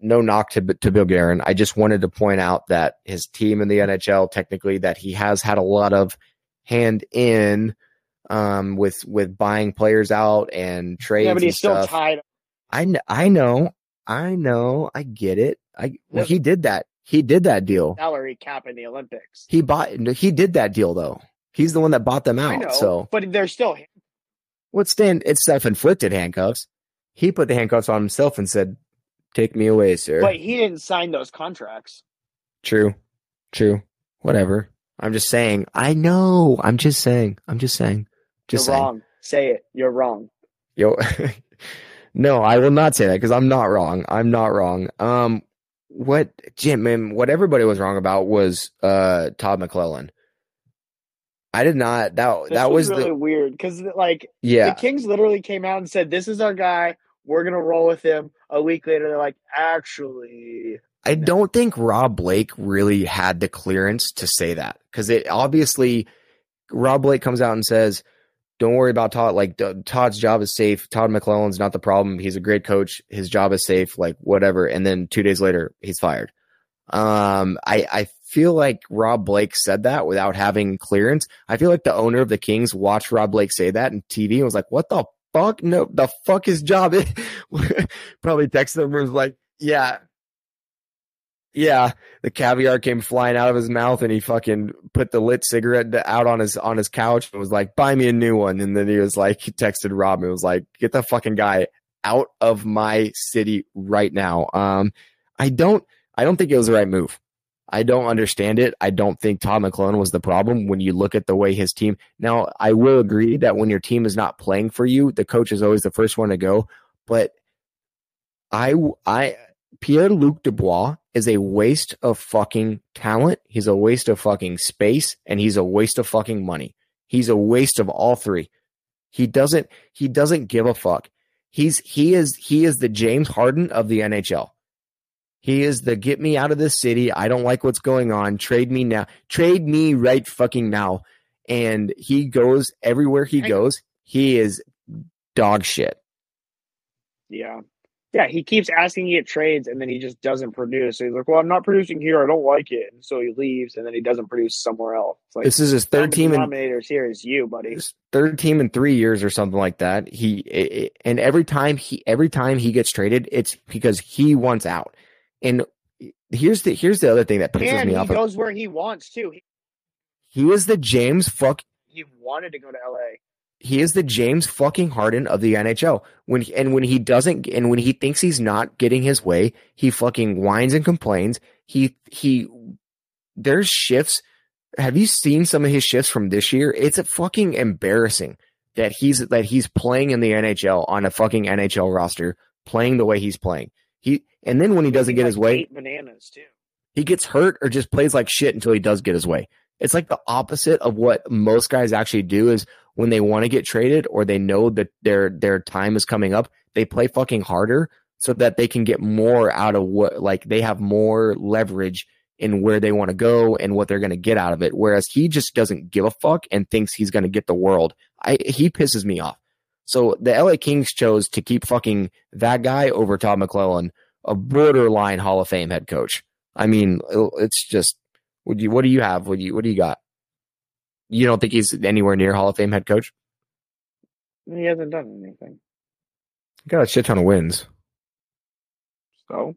no knock to to Bill Guerin. I just wanted to point out that his team in the NHL, technically, that he has had a lot of hand in um, with with buying players out and trades. Yeah, but he's still tied. I know, I know, I know, I get it. I well, he did that. He did that deal. Salary cap in the Olympics. He bought. He did that deal though. He's the one that bought them out. Know, so, but they're still. What's stand? It's self inflicted handcuffs. He put the handcuffs on himself and said, Take me away, sir. But he didn't sign those contracts. True. True. Whatever. I'm just saying. I know. I'm just saying. I'm just saying. Just You're saying. wrong. Say it. You're wrong. Yo. *laughs* no, I will not say that because I'm not wrong. I'm not wrong. Um, what Jim what everybody was wrong about was uh Todd McLellan. I did not. That this that was, was really the, weird because like yeah, the Kings literally came out and said, "This is our guy. We're gonna roll with him." A week later, they're like, "Actually." I don't think Rob Blake really had the clearance to say that because it obviously Rob Blake comes out and says, "Don't worry about Todd. Like Todd's job is safe. Todd McLellan's not the problem. He's a great coach. His job is safe. Like whatever." And then two days later, he's fired. Um, I I feel like Rob Blake said that without having clearance. I feel like the owner of the Kings watched Rob Blake say that in TV and was like, what the fuck? No, the fuck his job is. *laughs* Probably texted him and was like, yeah, yeah, the caviar came flying out of his mouth, and he fucking put the lit cigarette out on his on his couch and was like, "Buy me a new one." And then he was like, he texted Rob and was like, "Get the fucking guy out of my city right now." Um, I don't, I don't think it was the right move. I don't understand it. I don't think Todd McLellan was the problem when you look at the way his team. Now, I will agree that when your team is not playing for you, the coach is always the first one to go. But I, I, Pierre Luc Dubois is a waste of fucking talent. He's a waste of fucking space and he's a waste of fucking money. He's a waste of all three. He doesn't he doesn't give a fuck. He's he is he is the James Harden of the NHL. He is the get me out of this city. I don't like what's going on. Trade me now. Trade me right fucking now. And he goes everywhere he goes. He is dog shit. Yeah yeah, he keeps asking to get trades and then he just doesn't produce. So he's like, well, I'm not producing here. I don't like it. And so he leaves and then he doesn't produce somewhere else. Like, this is his third team in here is you, buddy. Third team in three years or something like that. He it, and every time he every time he gets traded, it's because he wants out. And here's the here's the other thing that pisses and me he off. He goes where he wants to. He, he is the James fuck. He wanted to go to LA he is the James fucking Harden of the NHL. When and when he doesn't and when he thinks he's not getting his way, he fucking whines and complains. He he there's shifts. Have you seen some of his shifts from this year? It's a fucking embarrassing that he's that he's playing in the NHL on a fucking NHL roster, playing the way he's playing. He and then when he doesn't get his way, bananas too. He gets hurt or just plays like shit until he does get his way. It's like the opposite of what most guys actually do is when they want to get traded or they know that their their time is coming up, they play fucking harder so that they can get more out of what like they have more leverage in where they want to go and what they're going to get out of it. Whereas he just doesn't give a fuck and thinks he's going to get the world. I he pisses me off. So the LA Kings chose to keep fucking that guy over Todd McLellan, a borderline Hall of Fame head coach. I mean, it's just what do you what do you have? What do you what do you got? You don't think he's anywhere near Hall of Fame head coach? He hasn't done anything. Got a shit ton of wins. So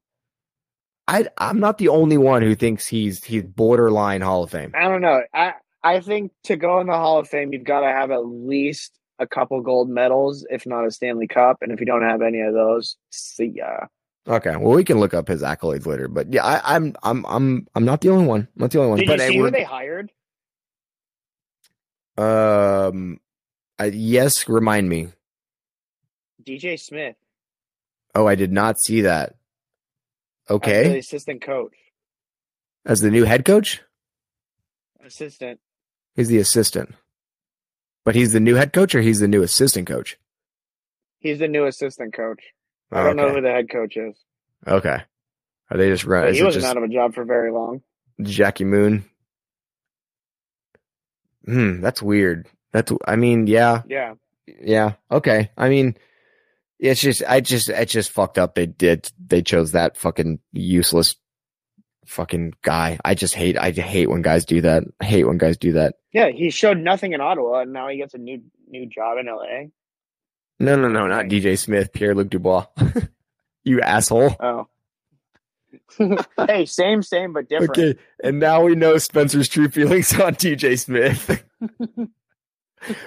I I'm not the only one who thinks he's he's borderline Hall of Fame. I don't know. I I think to go in the Hall of Fame, you've got to have at least a couple gold medals, if not a Stanley Cup. And if you don't have any of those, see ya. Okay, well we can look up his accolades later, but yeah, I, am I'm I'm I'm not the only one. I'm not the only one. Did but you see who they hired? Um, I, yes, remind me. DJ Smith. Oh, I did not see that. Okay. As the assistant coach. As the new head coach? Assistant. He's the assistant. But he's the new head coach or he's the new assistant coach? He's the new assistant coach. I don't okay. know who the head coach is. Okay. Are they just running? He wasn't out of a job for very long. Jackie Moon. Hmm, that's weird. That's I mean, yeah. Yeah. Yeah. Okay. I mean, it's just I just it's just fucked up. They did they chose that fucking useless fucking guy. I just hate I hate when guys do that. I hate when guys do that. Yeah, he showed nothing in Ottawa and now he gets a new new job in LA. No, no, no, not DJ Smith, Pierre Luc Dubois. *laughs* you asshole. Oh. *laughs* hey, same, same, but different. Okay, and now we know Spencer's true feelings on DJ Smith. *laughs*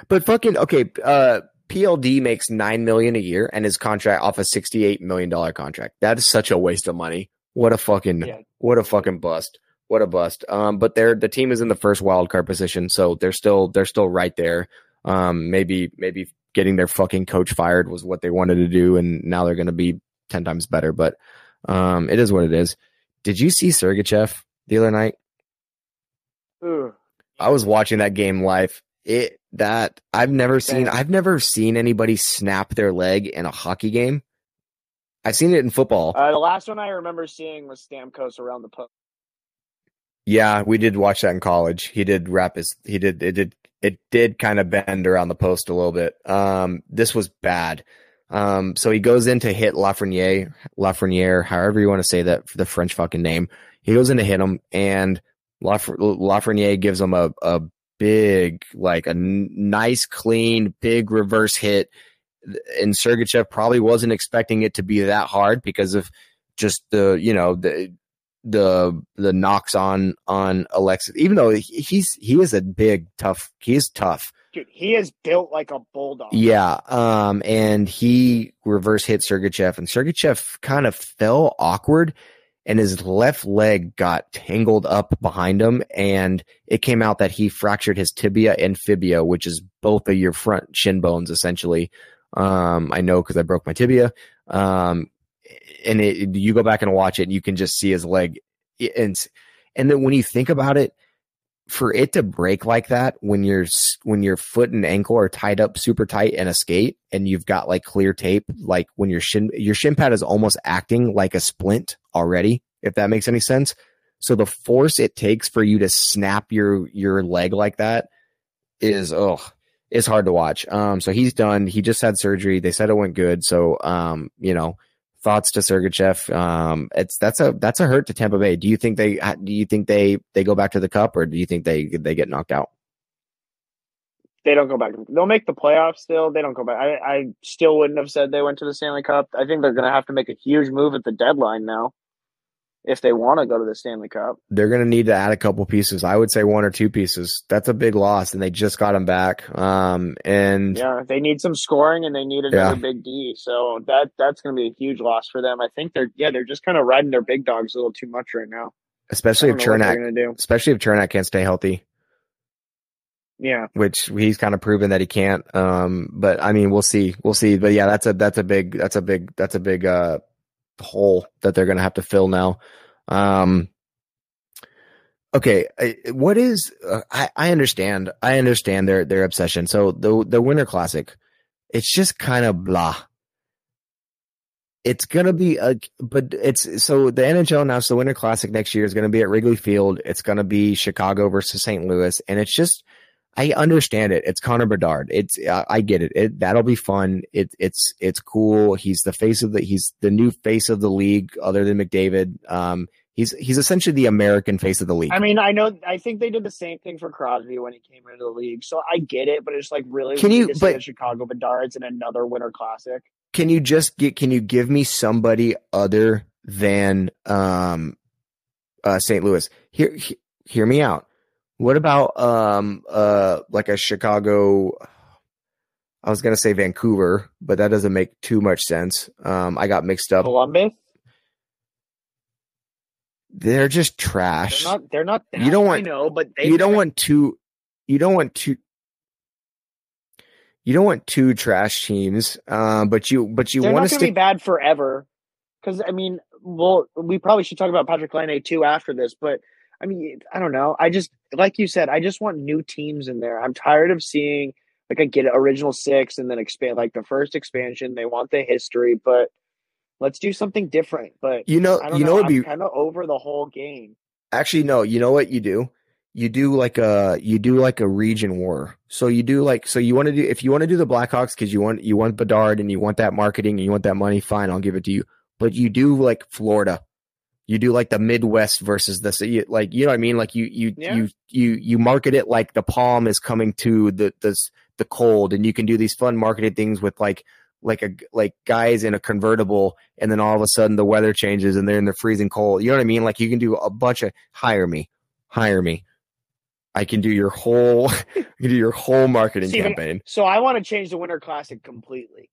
but fucking okay, uh, PLD makes nine million a year, and his contract off a sixty-eight million dollar contract. That is such a waste of money. What a fucking, yeah. what a fucking bust. What a bust. Um, but they're the team is in the first wild card position, so they're still they're still right there. Um, maybe maybe getting their fucking coach fired was what they wanted to do, and now they're going to be ten times better. But um, it is what it is. Did you see Sergachev the other night? Ugh. I was watching that game live. It that I've never seen. I've never seen anybody snap their leg in a hockey game. I've seen it in football. Uh, the last one I remember seeing was Stamkos around the post. Yeah, we did watch that in college. He did wrap his. He did. It did. It did kind of bend around the post a little bit. Um, this was bad. Um, so he goes in to hit Lafreniere, Lafreniere, however you want to say that for the French fucking name. He goes in to hit him, and Laf- Lafreniere gives him a, a big, like a n- nice, clean, big reverse hit. And Sergachev probably wasn't expecting it to be that hard because of just the, you know, the, the the knocks on on Alexis, even though he's he was a big tough he's tough. Dude, he is built like a bulldog. Yeah, um, and he reverse hit Sergachev, and Sergachev kind of fell awkward, and his left leg got tangled up behind him, and it came out that he fractured his tibia and fibia, which is both of your front shin bones, essentially. Um, I know because I broke my tibia. Um, and it, you go back and watch it, and you can just see his leg, and and then when you think about it, for it to break like that when your when your foot and ankle are tied up super tight in a skate and you've got like clear tape like when your shin your shin pad is almost acting like a splint already if that makes any sense. So the force it takes for you to snap your your leg like that is oh it's hard to watch. Um so he's done. He just had surgery. They said it went good. So um you know thoughts to Sergachev. Um, it's that's a that's a hurt to Tampa Bay. Do you think they do you think they they go back to the cup or do you think they they get knocked out? They don't go back. They'll make the playoffs still. They don't go back. I, I still wouldn't have said they went to the Stanley Cup. I think they're going to have to make a huge move at the deadline now if they want to go to the Stanley Cup. They're going to need to add a couple pieces. I would say one or two pieces. That's a big loss, and they just got him back. Um, and yeah, they need some scoring, and they need another yeah. big D. So that that's going to be a huge loss for them. I think they're yeah they're just kind of riding their big dogs a little too much right now. Especially if Cernak, especially if Cernak can't stay healthy. Yeah, which he's kind of proven that he can't. Um, but I mean, we'll see, we'll see. But yeah, that's a that's a big that's a big that's a big uh hole that they're going to have to fill now. Um, okay, what is? Uh, I I understand. I understand their their obsession. So the the Winter Classic, it's just kind of blah. It's gonna be a, but it's so the NHL announced the Winter Classic next year is gonna be at Wrigley Field. It's gonna be Chicago versus St. Louis, and it's just I understand it. It's Connor Bedard. It's uh, I get it. it. That'll be fun. It, it's it's cool. He's the face of the he's the new face of the league, other than McDavid. Um, he's he's essentially the American face of the league. I mean, I know. I think they did the same thing for Crosby when he came into the league. So I get it, but it's like really can you but Chicago Bedards in another Winter Classic? Can you just get? Can you give me somebody other than um, uh, St. Louis? Hear he, hear me out. What about um uh like a Chicago I was gonna say Vancouver, but that doesn't make too much sense. Um I got mixed up. Columbus? They're just trash. They're not they're not you don't want I know, but you don't want two you don't want two you don't want two trash teams, um, but you but you want to stick be bad forever. Because I mean, well, we probably should talk about Patrik Laine too after this, but I mean, I don't know. I just like you said, I just want new teams in there. I'm tired of seeing like I get original six and then expand like the first expansion. They want the history, but let's do something different. But you know, you know, know be kind of over the whole game. Actually, no. You know what you do? You do like a you do like a region war. So you do like so you want to do if you want to do the Blackhawks because you want you want Bedard and you want that marketing and you want that money. Fine, I'll give it to you. But you do like Florida you do like the Midwest versus the like you know what I mean like you you yeah. you you you market it like the palm is coming to the the the cold and you can do these fun marketed things with like like a like guys in a convertible and then all of a sudden the weather changes and they're in the freezing cold. You know what I mean? Like you can do a bunch of hire me. Hire me. I can do your whole *laughs* you can do your whole marketing See, campaign. So I want to change the winter classic completely.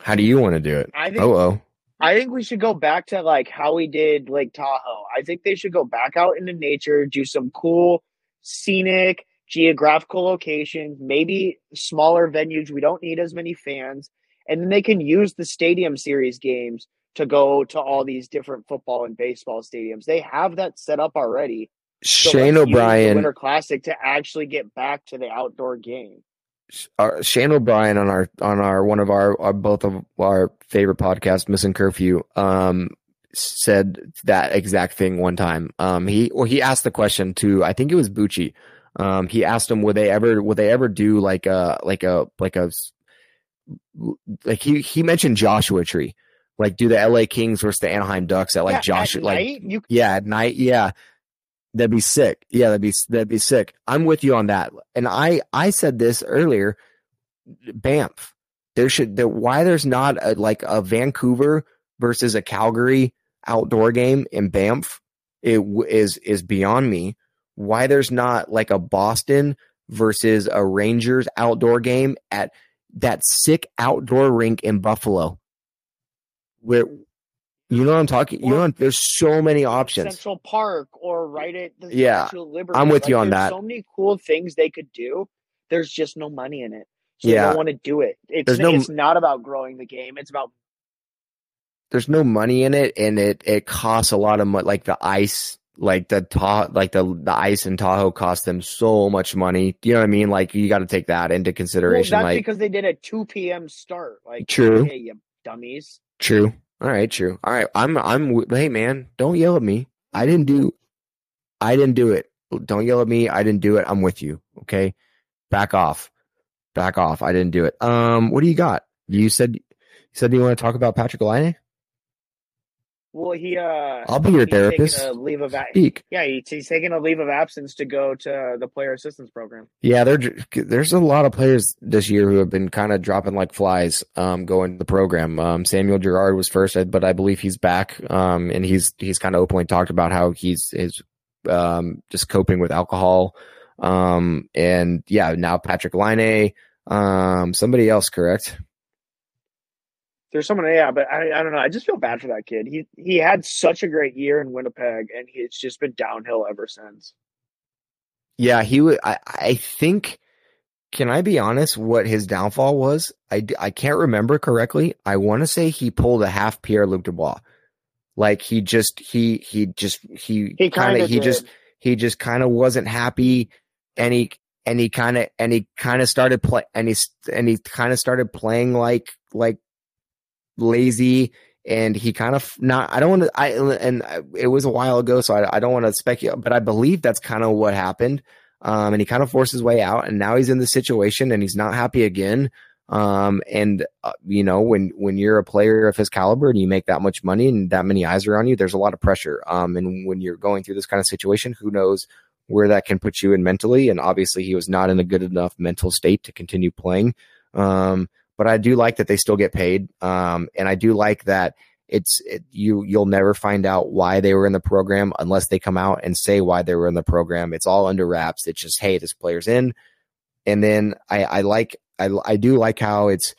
How do you want to do it? I think, oh, oh. I think we should go back to like how we did Lake Tahoe. I think they should go back out into nature, do some cool scenic geographical locations, maybe smaller venues. We don't need as many fans. And then they can use the stadium series games to go to all these different football and baseball stadiums. They have that set up already. So Shane O'Brien Winter Classic to actually get back to the outdoor game our, Shane O'Brien on our on our one of our, our both of our favorite podcasts, Missing Curfew, um, said that exact thing one time. Um, he or he asked the question to I think it was Bucci. Um, he asked him would they ever would they ever do like a like a like a like he he mentioned Joshua Tree. Like do the LA Kings versus the Anaheim Ducks at like yeah, Joshua like you, yeah at night yeah That'd be sick. Yeah, that'd be that'd be sick. I'm with you on that. And I I said this earlier. Banff. There should there why there's not a, like a Vancouver versus a Calgary outdoor game in Banff. It is is beyond me. Why there's not like a Boston versus a Rangers outdoor game at that sick outdoor rink in Buffalo. Where you know what I'm talking. You know, there's so many options. Central Park or right at the Yeah, Liberty. I'm with Like, you on there's that. So many cool things they could do. There's just no money in it. So Yeah. they don't want to do it. It's There's no- it's not about growing the game. It's about there's no money in it and it it costs a lot of money like the ice like the ta- like the the ice in Tahoe cost them so much money. You know what I mean? Like you got to take that into consideration. well, that's like because they did a two p.m. start. Like True. hey, you dummies. true. All right, true. All right, I'm I'm hey man, don't yell at me. I didn't do I didn't do it. Don't yell at me. I didn't do it. I'm with you. Okay? Back off. Back off. I didn't do it. Um what do you got? You said you said you want to talk about Patrik Laine? Well, he uh, I'll be your therapist. leave of a- Speak. yeah, he, he's taking a leave of absence to go to the player assistance program. Yeah, there, there's a lot of players this year who have been kind of dropping like flies, um, going to the program. Um, Samuel Girard was first, but I believe he's back. Um, and he's, he's kind of openly talked about how he's, is, um, just coping with alcohol. Um, and yeah, now Patrik Laine, um, somebody else, correct? There's someone, yeah, but I, I don't know. I just feel bad for that kid. He he had such a great year in Winnipeg, and he, it's just been downhill ever since. Yeah, he would. I, I think. Can I be honest? What his downfall was? i i can't remember correctly. I want to say he pulled a half Pierre Luc Dubois. Like he just he he just he He kind of he just he just kind of wasn't happy, and he and he kind of and he kind of started play and he and he kind of started playing like like lazy and he kind of not i don't want to i and it was a while ago so i, I don't want to speculate but i believe that's kind of what happened. Um and he kind of forced his way out and now he's in the situation and he's not happy again. Um and uh, you know when when you're a player of his caliber and you make that much money and that many eyes are on you there's a lot of pressure. Um and when you're going through this kind of situation who knows where that can put you in mentally? And obviously he was not in a good enough mental state to continue playing. Um but I do like that they still get paid. Um, and I do like that it's it, you you'll never find out why they were in the program unless they come out and say why they were in the program. It's all under wraps. It's just hey, this player's in. And then I I like I I do like how it's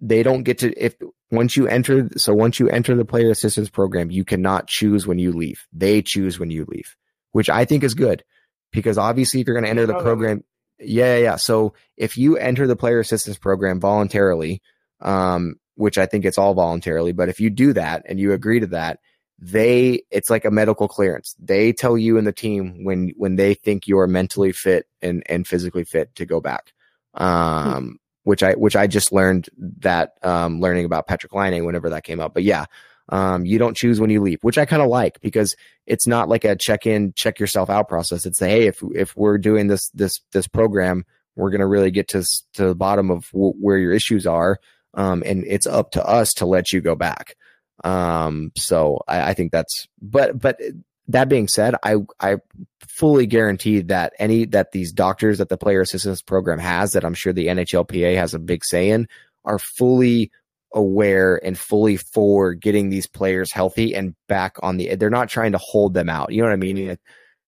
they don't get to if once you enter so once you enter the player assistance program, you cannot choose when you leave. They choose when you leave, which I think is good because obviously if you're going to enter the Oh, program, yeah, yeah. So if you enter the player assistance program voluntarily, um, which I think it's all voluntarily, but if you do that and you agree to that, they it's like a medical clearance. They tell you and the team when when they think you are mentally fit and and physically fit to go back. Um, which I which I just learned that um learning about Patrik Laine whenever that came up. But yeah, um, you don't choose when you leave, which I kind of like because it's not like a check in, check yourself out process. It's a, hey, if if we're doing this this this program, we're gonna really get to to the bottom of w- where your issues are, um, and it's up to us to let you go back. Um, so I, I think that's but but that being said, I I fully guarantee that any that these doctors that the player assistance program has that I'm sure the NHLPA has a big say in are fully aware and fully for getting these players healthy and back on the they're not trying to hold them out. You know what i mean?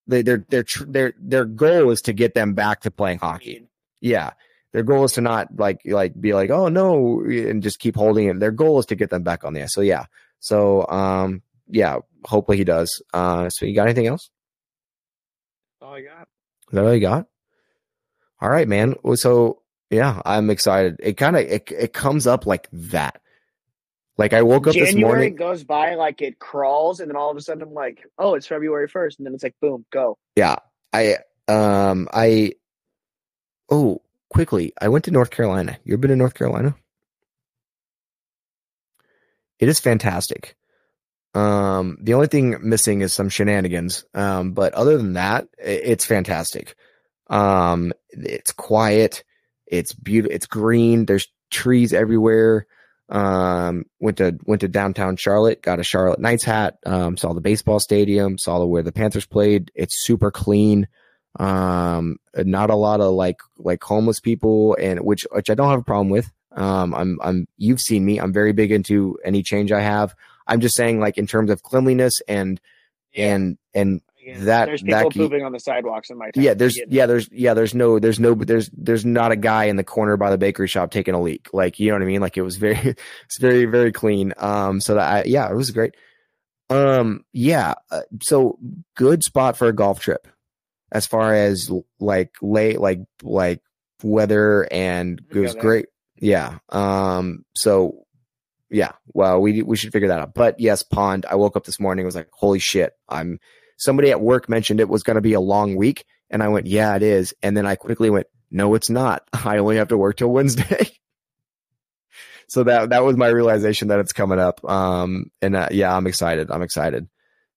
They, their their tr- their their goal is to get them back to playing hockey. Yeah. Their goal is to not like like be like oh no and just keep holding it their goal is to get them back on the ice. So yeah. So um yeah hopefully he does. Uh so you got anything else? All I got. is that all you got? All right man. So yeah i'm excited it kind of it, it comes up like that like i woke up this January morning goes by like it crawls, and then all of a sudden I'm like, oh, it's February first, and then it's like, boom, go. Yeah. I um I oh quickly I went to North Carolina. You've been to North Carolina? It is fantastic. Um the only thing missing is some shenanigans. Um but other than that, it's fantastic. Um it's quiet, it's beautiful, it's green, there's trees everywhere. Um, went to went to downtown Charlotte, got a Charlotte Knights hat. Um, saw the baseball stadium, saw the, where the Panthers played. It's super clean. Um, not a lot of like like homeless people, and which which I don't have a problem with. Um, I'm I'm you've seen me. I'm very big into any change I have. I'm just saying, like in terms of cleanliness and and and that there's people that pooping on the sidewalks in my town. yeah there's I yeah there's yeah there's no there's no there's there's not a guy in the corner by the bakery shop taking a leak. Like you know what i mean? Like it was very *laughs* it's very very clean. Um so that I, yeah it was great. Um yeah uh, so good spot for a golf trip as far as like late like like weather and it was great. Yeah um so yeah well we we should figure that out. But yes pond i woke up this morning and was like holy shit i'm somebody at work mentioned it was going to be a long week and i went yeah it is. And then i quickly went no it's not. *laughs* I only have to work till wednesday. *laughs* So that that was my realization that it's coming up um and uh, yeah i'm excited. I'm excited.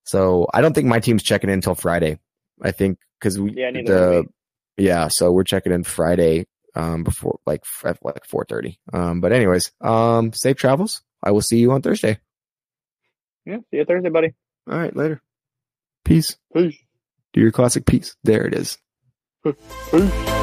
So i don't think my team's checking in until friday. I think because we Yeah, the yeah so we're checking in friday um before like like 4:30 um but anyways um safe travels. I will see you on thursday. Yeah, see you Thursday, buddy. all right later peace Peace. do your classic peace there it is Peace.